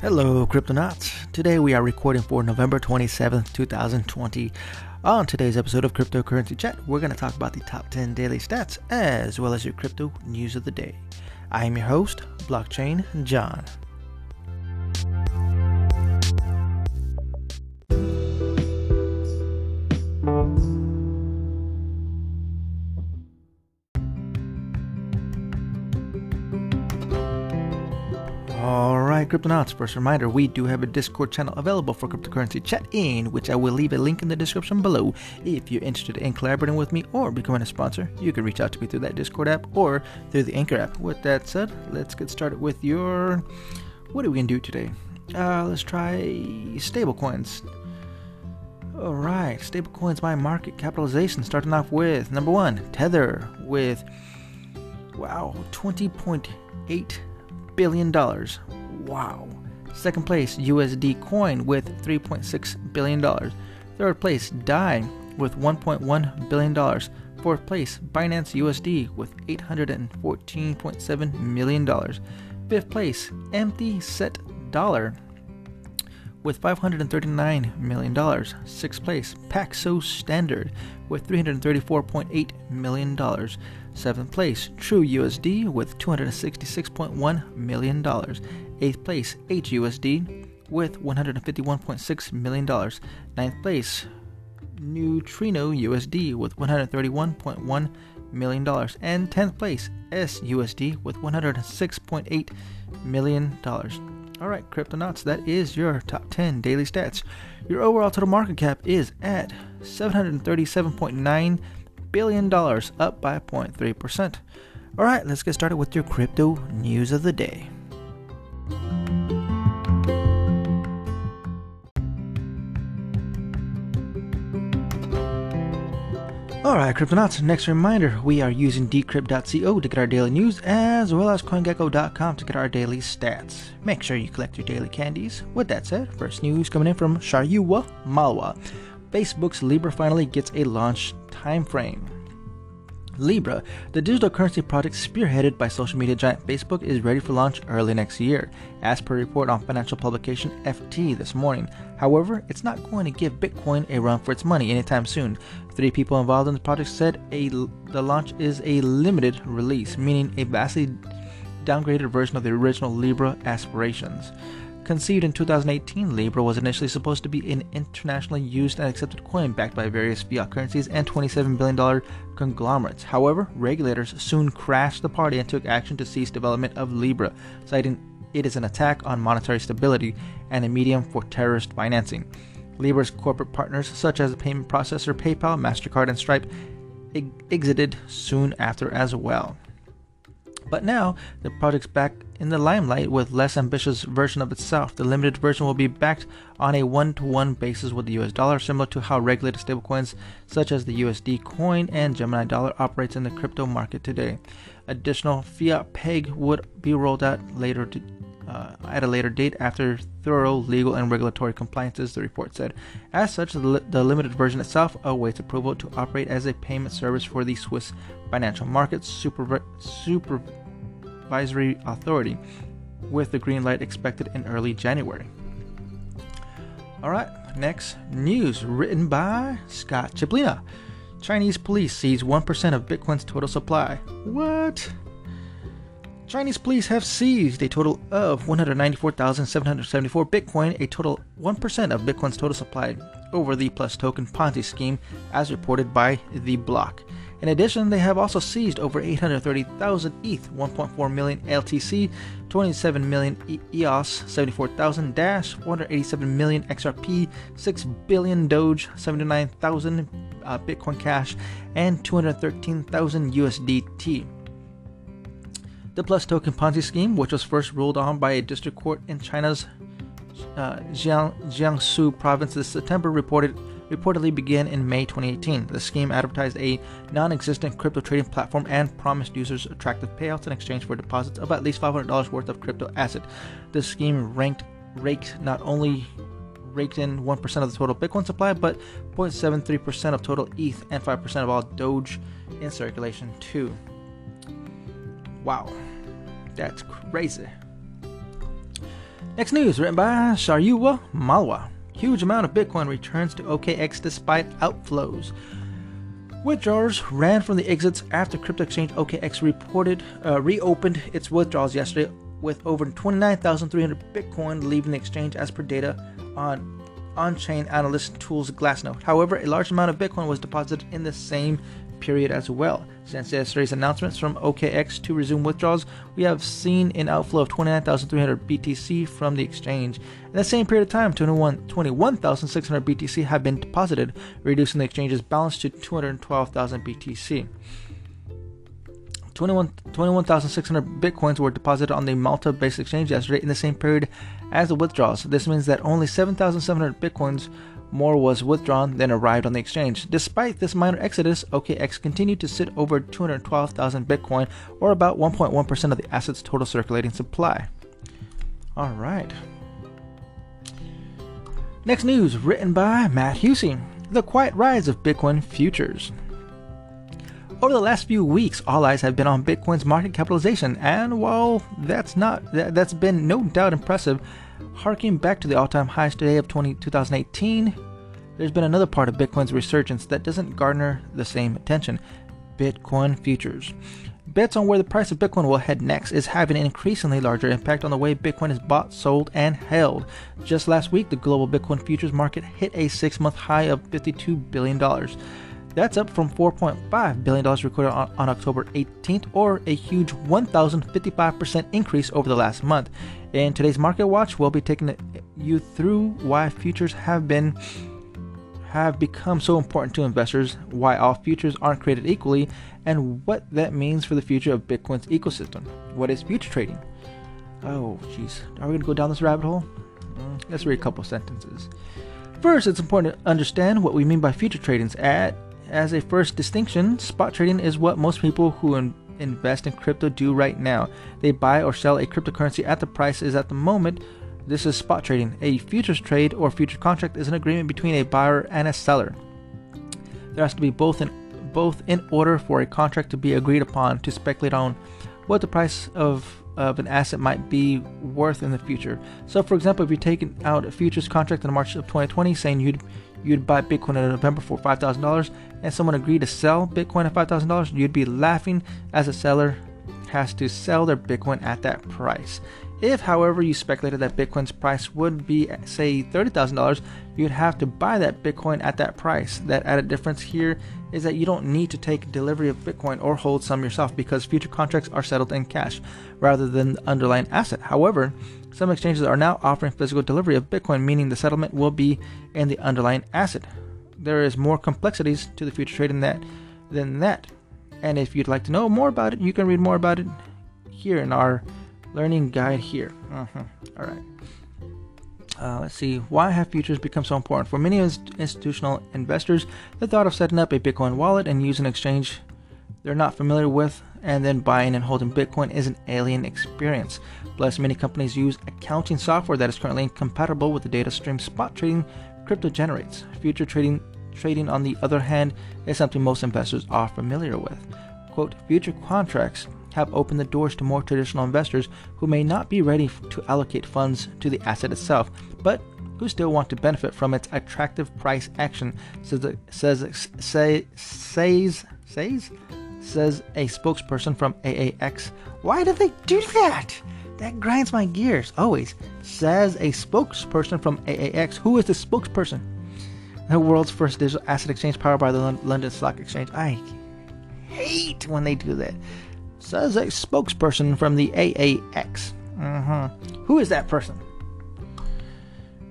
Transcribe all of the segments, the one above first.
Hello, Cryptonauts. Today we are recording for November 27th, 2020. On today's episode of Cryptocurrency Chat, we're going to talk about the top 10 daily stats as well as your crypto news of the day. I am your host, Blockchain John. Cryptonauts, first reminder we do have a Discord channel available for cryptocurrency chat in, which I will leave a link in the description below. If you're interested in collaborating with me or becoming a sponsor, you can reach out to me through that Discord app or through the Anchor app. With that said, let's get started with your. What are we going to do today? Uh, let's try stablecoins. Alright, stablecoins by market capitalization, starting off with number one, Tether, with wow, 20.8 billion dollars. Wow. Second place, USD Coin with 3.6 billion dollars. Third place, DAI with 1.1 billion dollars. Fourth place, Binance USD with 814.7 million dollars. Fifth place, Empty Set Dollar with 539 million dollars. Sixth place, Paxos Standard with 334.8 million dollars. Seventh place, True USD with $266.1 million. Eighth place, HUSD with $151.6 million. Ninth place, Neutrino USD with $131.1 million. And 10th place, SUSD with $106.8 million. Alright, Cryptonauts, that is your top 10 daily stats. Your overall total market cap is at 737.9 billion dollars, up by 0.3%. All right, let's get started with your crypto news of the day. Alright, Cryptonauts, next reminder we are using decrypt.co to get our daily news as well as CoinGecko.com to get our daily stats. Make sure you collect your daily candies. With that said, first news coming in from Shaurya Malwa. Facebook's Libra finally gets a launch timeframe. Libra, the digital currency project spearheaded by social media giant Facebook, is ready for launch early next year, as per report on financial publication FT this morning. However, it's not going to give Bitcoin a run for its money anytime soon. Three people involved in the project said a, the launch is a limited release, meaning a vastly downgraded version of the original Libra aspirations. Conceived in 2018, Libra was initially supposed to be an internationally used and accepted coin backed by various fiat currencies and $27 billion conglomerates. However, regulators soon crashed the party and took action to cease development of Libra, citing it as an attack on monetary stability and a medium for terrorist financing. Libra's corporate partners, such as the payment processor PayPal, MasterCard, and Stripe, exited soon after as well. But now, the project's back in the limelight with less ambitious version of itself. The limited version will be backed on a one-to-one basis with the US dollar, similar to how regulated stablecoins such as the USD coin and Gemini dollar operates in the crypto market today. Additional fiat peg would be rolled out later uh, at a later date after thorough legal and regulatory compliances, the report said. As such, the, the limited version itself awaits approval to operate as a payment service for the Swiss financial markets super, super Advisory Authority, with the green light expected in early January. Alright, next news written by Scott Chipolina. Chinese police seize 1% of Bitcoin's total supply. What? Chinese police have seized a total of 194,774 Bitcoin, a total 1% of Bitcoin's total supply, over the PlusToken Ponzi scheme, as reported by The Block. In addition, they have also seized over 830,000 ETH, 1.4 million LTC, 27 million EOS, 74,000 Dash, 487 million XRP, 6 billion Doge, 79,000 uh, Bitcoin Cash, and 213,000 USDT. The PlusToken Ponzi scheme, which was first ruled on by a district court in China's uh, Jiang, Jiangsu province this September, reported reportedly began in May 2018. The scheme advertised a non existent crypto trading platform and promised users attractive payouts in exchange for deposits of at least $500 worth of crypto asset. The scheme ranked raked not only raked in 1% of the total Bitcoin supply, but 0.73% of total ETH and 5% of all Doge in circulation, too. Wow, that's crazy. Next news written by Shaurya Malwa. Huge amount of Bitcoin returns to OKEx despite outflows. Withdrawers ran from the exits after crypto exchange OKEx reported uh, reopened its withdrawals yesterday, with over 29,300 Bitcoin leaving the exchange as per data on on-chain analyst tools Glassnode. However, a large amount of Bitcoin was deposited in the same period as well. Since yesterday's announcements from OKEx to resume withdrawals, we have seen an outflow of 29,300 BTC from the exchange. In the same period of time, 21,600 BTC have been deposited, reducing the exchange's balance to 212,000 BTC. 21,600 bitcoins were deposited on the Malta based exchange yesterday in the same period as the withdrawals. This means that only 7,700 bitcoins more was withdrawn than arrived on the exchange. Despite this minor exodus, OKEx continued to sit over 212,000 Bitcoin, or about 1.1% of the asset's total circulating supply. All right. Next news written by Matt Hussey The Quiet Rise of Bitcoin Futures. Over the last few weeks, all eyes have been on Bitcoin's market capitalization, and while that's not that, has been no doubt impressive, harking back to the all-time highs today of 20, 2018, there's been another part of Bitcoin's resurgence that doesn't garner the same attention: Bitcoin futures. Bets on where the price of Bitcoin will head next is having an increasingly larger impact on the way Bitcoin is bought, sold, and held. Just last week, the global Bitcoin futures market hit a six-month high of $52 billion. That's up from $4.5 billion recorded on, on, October 18th, or a huge 1,055% increase over the last month. In today's Market Watch, we'll be taking you through why futures have been have become so important to investors, why all futures aren't created equally, and what that means for the future of Bitcoin's ecosystem. What is future trading? Oh, jeez, are we gonna go down this rabbit hole? Mm, let's read a couple sentences. First, it's important to understand what we mean by future trading. At as a first distinction, spot trading is what most people who in- invest in crypto do right now. They buy or sell a cryptocurrency at the price is at the moment. This is spot trading. A futures trade or future contract is an agreement between a buyer and a seller. There has to be both in both in order for a contract to be agreed upon to speculate on what the price of of an asset might be worth in the future. So, for example, if you're taking out a futures contract in March of 2020 saying you'd you'd buy Bitcoin in November for $5,000 and someone agreed to sell Bitcoin at $5,000, you'd be laughing as a seller has to sell their Bitcoin at that price. If, however, you speculated that Bitcoin's price would be, say, $30,000, you'd have to buy that Bitcoin at that price. That added difference here is that you don't need to take delivery of Bitcoin or hold some yourself because future contracts are settled in cash rather than underlying asset. However, some exchanges are now offering physical delivery of Bitcoin, meaning the settlement will be in the underlying asset. There is more complexities to the future trading that than that. And if you'd like to know more about it, you can read more about it here in our learning guide here. Uh-huh. All right. Uh, let's see. Why have futures become so important? For many institutional investors, the thought of setting up a Bitcoin wallet and using an exchange they're not familiar with and then buying and holding Bitcoin is an alien experience. Plus, many companies use accounting software that is currently incompatible with the data stream spot trading crypto generates. Future trading, trading, on the other hand, is something most investors are familiar with. Quote, future contracts have opened the doors to more traditional investors who may not be ready to allocate funds to the asset itself, but who still want to benefit from its attractive price action, says says say, says says says a spokesperson from AAX. Why do they do that? That grinds my gears. Always says a spokesperson from AAX. Who is the spokesperson? The world's first digital asset exchange powered by the London Stock Exchange. I hate when they do that says a spokesperson from the AAX. Uh-huh. Who is that person?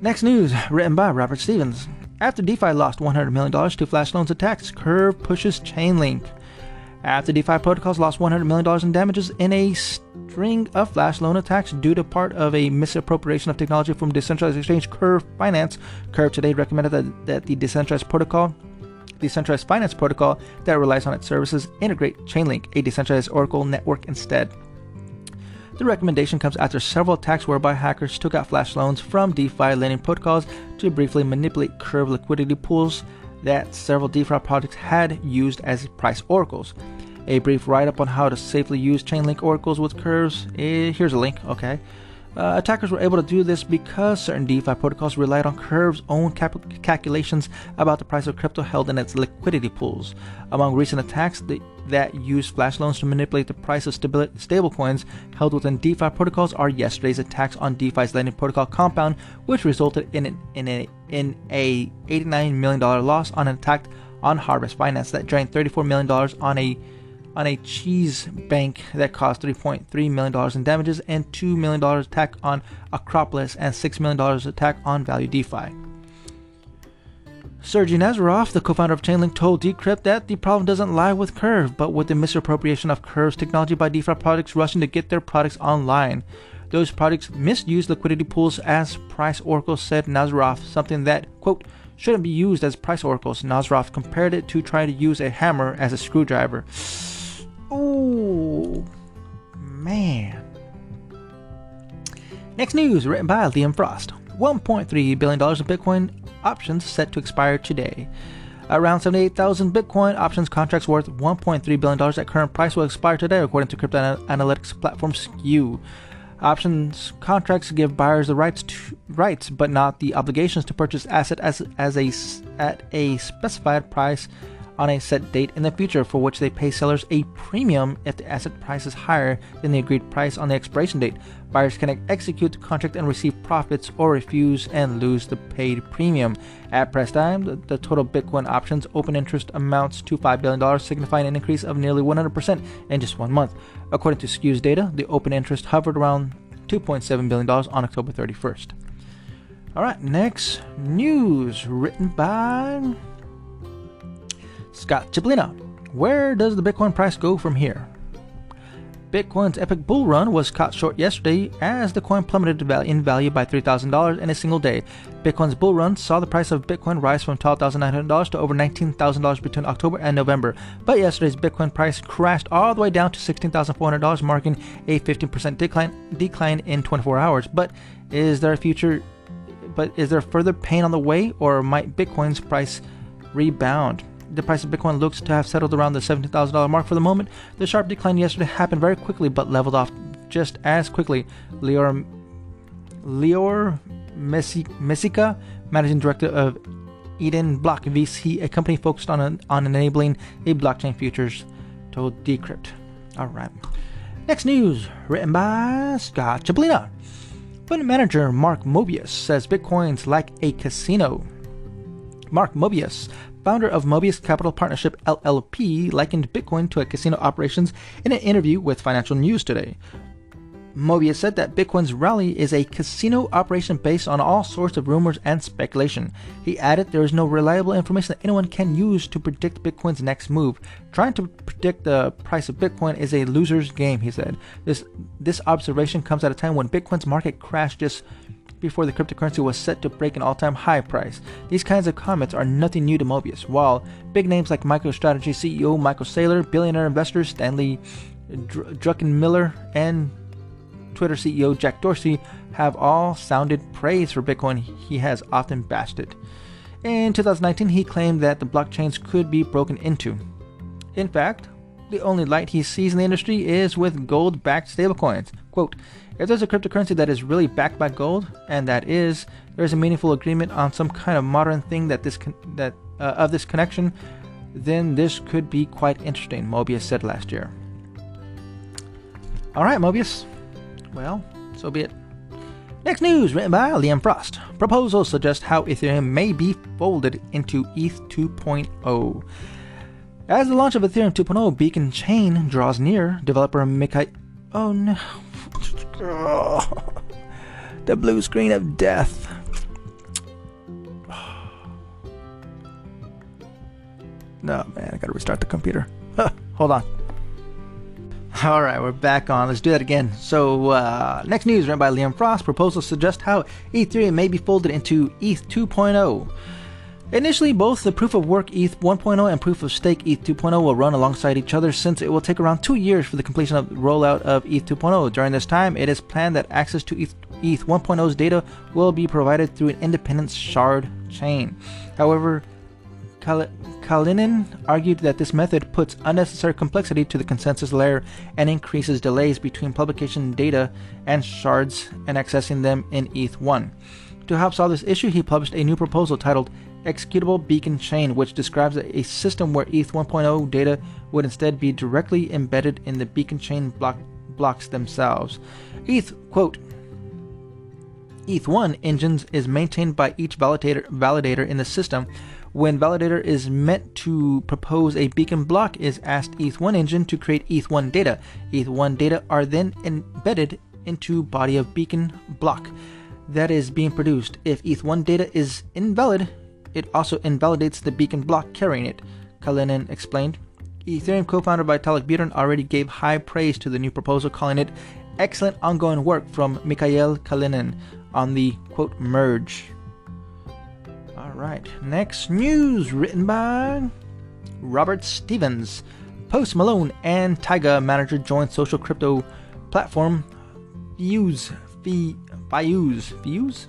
Next news, written by Robert Stevens. After DeFi lost $100 million to Flash Loans attacks, Curve pushes Chainlink. After DeFi protocols lost $100 million in damages in a string of flash loan attacks due to part of a misappropriation of technology from decentralized exchange Curve Finance, Curve today recommended that, that the decentralized protocol decentralized finance protocol that relies on its services integrate Chainlink, a decentralized Oracle network instead. The recommendation comes after several attacks whereby hackers took out flash loans from DeFi lending protocols to briefly manipulate Curve liquidity pools that several DeFi projects had used as price oracles. A brief write up on how to safely use Chainlink oracles with curves. Eh, here's a link, okay. Uh, attackers were able to do this because certain DeFi protocols relied on Curve's own cap- calculations about the price of crypto held in its liquidity pools. Among recent attacks that used flash loans to manipulate the price of stabi- stablecoins held within DeFi protocols are yesterday's attacks on DeFi's lending protocol Compound, which resulted in, an, in, a, in a $89 million loss on an attack on Harvest Finance that drained $34 million on a on a cheese bank that caused $3.3 million in damages and $2 million attack on Akropolis and $6 million attack on Value DeFi. Sergey Nazarov, the co-founder of Chainlink, told Decrypt that the problem doesn't lie with Curve, but with the misappropriation of Curve's technology by DeFi products rushing to get their products online. Those products misuse liquidity pools as price oracles, said Nazarov, something that, quote, shouldn't be used as price oracles. Nazarov compared it to trying to use a hammer as a screwdriver. Oh, man. Next news written by Liam Frost. $1.3 billion of Bitcoin options set to expire today. Around 78,000 Bitcoin options contracts worth $1.3 billion at current price will expire today, according to crypto analytics platform Skew. Options contracts give buyers the rights to, rights, but not the obligations to purchase asset as, as a, at a specified price on a set date in the future for which they pay sellers a premium if the asset price is higher than the agreed price on the expiration date. Buyers can execute the contract and receive profits or refuse and lose the paid premium. At press time, the, the total Bitcoin options open interest amounts to $5 billion, signifying an increase of nearly 100% in just one month. According to Skew's data, the open interest hovered around $2.7 billion on October 31st. All right, next news written by Scott Chipolina. Where does the Bitcoin price go from here? Bitcoin's epic bull run was cut short yesterday as the coin plummeted in value by $3,000 in a single day. Bitcoin's bull run saw the price of Bitcoin rise from $12,900 to over $19,000 between October and November, but yesterday's Bitcoin price crashed all the way down to $16,400, marking a 15% decline decline in 24 hours. But is there a future? But is there further pain on the way, or might Bitcoin's price rebound? The price of Bitcoin looks to have settled around the $17,000 mark for the moment. The sharp decline yesterday happened very quickly but leveled off just as quickly. Lior, Lior Messika, managing director of Eden Block VC, a company focused on, on enabling a blockchain futures, told Decrypt. All right. Next news, written by Scott Chipolina. Fund manager Mark Mobius says Bitcoin's like a casino. Mark Mobius founder of Mobius Capital Partnership LLP, likened Bitcoin to a casino operations in an interview with Financial News today. Mobius said that Bitcoin's rally is a casino operation based on all sorts of rumors and speculation. He added there is no reliable information that anyone can use to predict Bitcoin's next move. Trying to predict the price of Bitcoin is a loser's game, he said. This this observation comes at a time when Bitcoin's market crashed just before the cryptocurrency was set to break an all time high price. These kinds of comments are nothing new to Mobius, while big names like MicroStrategy CEO Michael Saylor, billionaire investors Stanley Dr- Druckenmiller, and Twitter CEO Jack Dorsey have all sounded praise for Bitcoin, he has often bashed it. In 2019, he claimed that the blockchains could be broken into. In fact, the only light he sees in the industry is with gold backed stablecoins. Quote, if there's a cryptocurrency that is really backed by gold, and that is, there's a meaningful agreement on some kind of modern thing that this con- that uh, of this connection, then this could be quite interesting. Mobius said last year. All right, Mobius. Well, so be it. Next news written by Liam Frost. Proposals suggest how Ethereum may be folded into ETH 2.0. As the launch of Ethereum 2.0 Beacon Chain draws near, developer Mikai. Oh no. the blue screen of death. No, man, I gotta restart the computer. Hold on. All right, we're back on. Let's do that again. So, uh, next news written by Liam Frost. Proposals suggest how Ethereum may be folded into ETH 2.0. Initially, both the proof of work ETH 1.0 and proof of stake ETH 2.0 will run alongside each other since it will take around two years for the completion of the rollout of ETH 2.0. During this time, it is planned that access to ETH, ETH 1.0's data will be provided through an independent shard chain. However, Kal- Kalinin argued that this method puts unnecessary complexity to the consensus layer and increases delays between publication data and shards and accessing them in ETH1. To help solve this issue, he published a new proposal titled Executable Beacon Chain, which describes a system where ETH 1.0 data would instead be directly embedded in the beacon chain block blocks themselves. ETH, quote, ETH1 engines is maintained by each validator, validator in the system. When validator is meant to propose a beacon block is asked ETH1 engine to create ETH1 data. ETH1 data are then embedded into body of beacon block that is being produced. If ETH1 data is invalid, it also invalidates the beacon block carrying it, Kalinin explained. Ethereum co-founder Vitalik Buterin already gave high praise to the new proposal, calling it excellent ongoing work from Mikhail Kalinin on the quote merge. All right, next news written by Robert Stevens. Post Malone and Tyga manager joined social crypto platform Fyooz. Fyooz. Fyooz?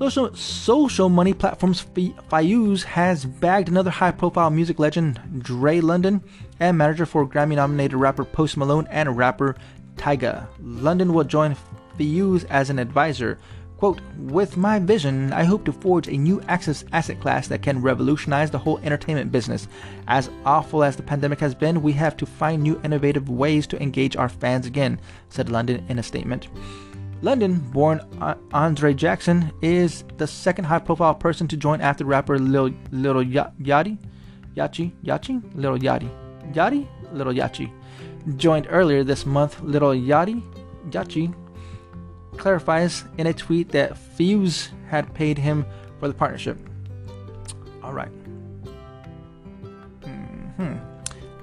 Social, social money platforms Fyooz has bagged another high profile music legend, Dre London, and manager for Grammy nominated rapper Post Malone and rapper Tyga. London will join Fyooz as an advisor. Quote, with my vision, I hope to forge a new access asset class that can revolutionize the whole entertainment business. As awful as the pandemic has been, we have to find new innovative ways to engage our fans again, said London in a statement. London born Andre Jackson is the second high profile person to join after rapper Lil, Little Yachty. Yachi? Yachi? Yachty. Yachty? Little Yachi. Joined earlier this month, Little Yachty, clarifies in a tweet that Fyooz had paid him for the partnership. Alright. hmm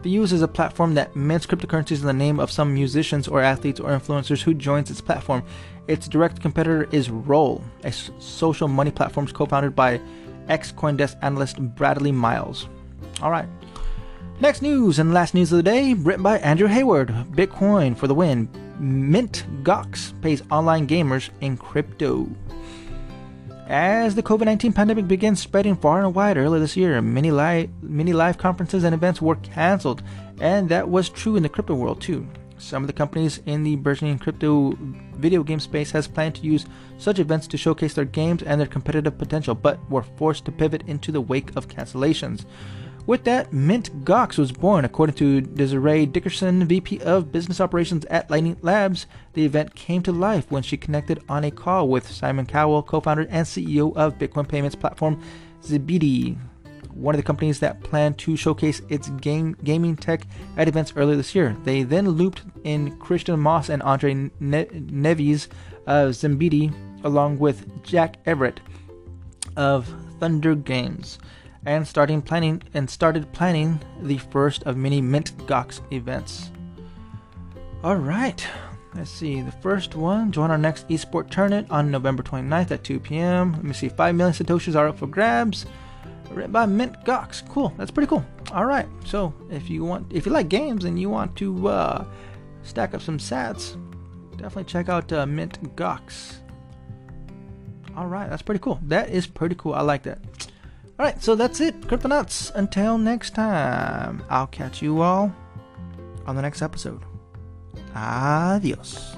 Fyooz is a platform that mints cryptocurrencies in the name of some musicians or athletes or influencers who joins its platform. Its direct competitor is Roll, a social money platform co-founded by ex-CoinDesk analyst Bradley Miles. All right. Next news and last news of the day, written by Andrew Hayward. Bitcoin for the win. Mint Gox pays online gamers in crypto. As the COVID 19 pandemic began spreading far and wide earlier this year, many live, many live conferences and events were canceled, and that was true in the crypto world too. Some of the companies in the burgeoning crypto video game space has planned to use such events to showcase their games and their competitive potential, but were forced to pivot into the wake of cancellations. With that, MintGox was born, according to Desiree Dickerson, VP of Business Operations at Lightning Labs. The event came to life when she connected on a call with Simon Cowell, co-founder and CEO of Bitcoin payments platform Zebedee, one of the companies that planned to showcase its game gaming tech at events earlier this year. They then looped in Christian Moss and Andre ne- Neves of Zebedee, along with Jack Everett of THNDR Games and starting planning and started planning the first of many Mint Gox events. All right, let's see. The first one, join our next esport tournament on November 29th at 2 p.m. Let me see. 5 million satoshis are up for grabs. Written by MintGox. Cool. That's pretty cool. All right. So if you want, if you like games and you want to uh, stack up some sats, definitely check out uh, MintGox. All right, that's pretty cool. That is pretty cool. I like that. Alright, so that's it, Cryptonauts. Until next time, I'll catch you all on the next episode. Adios.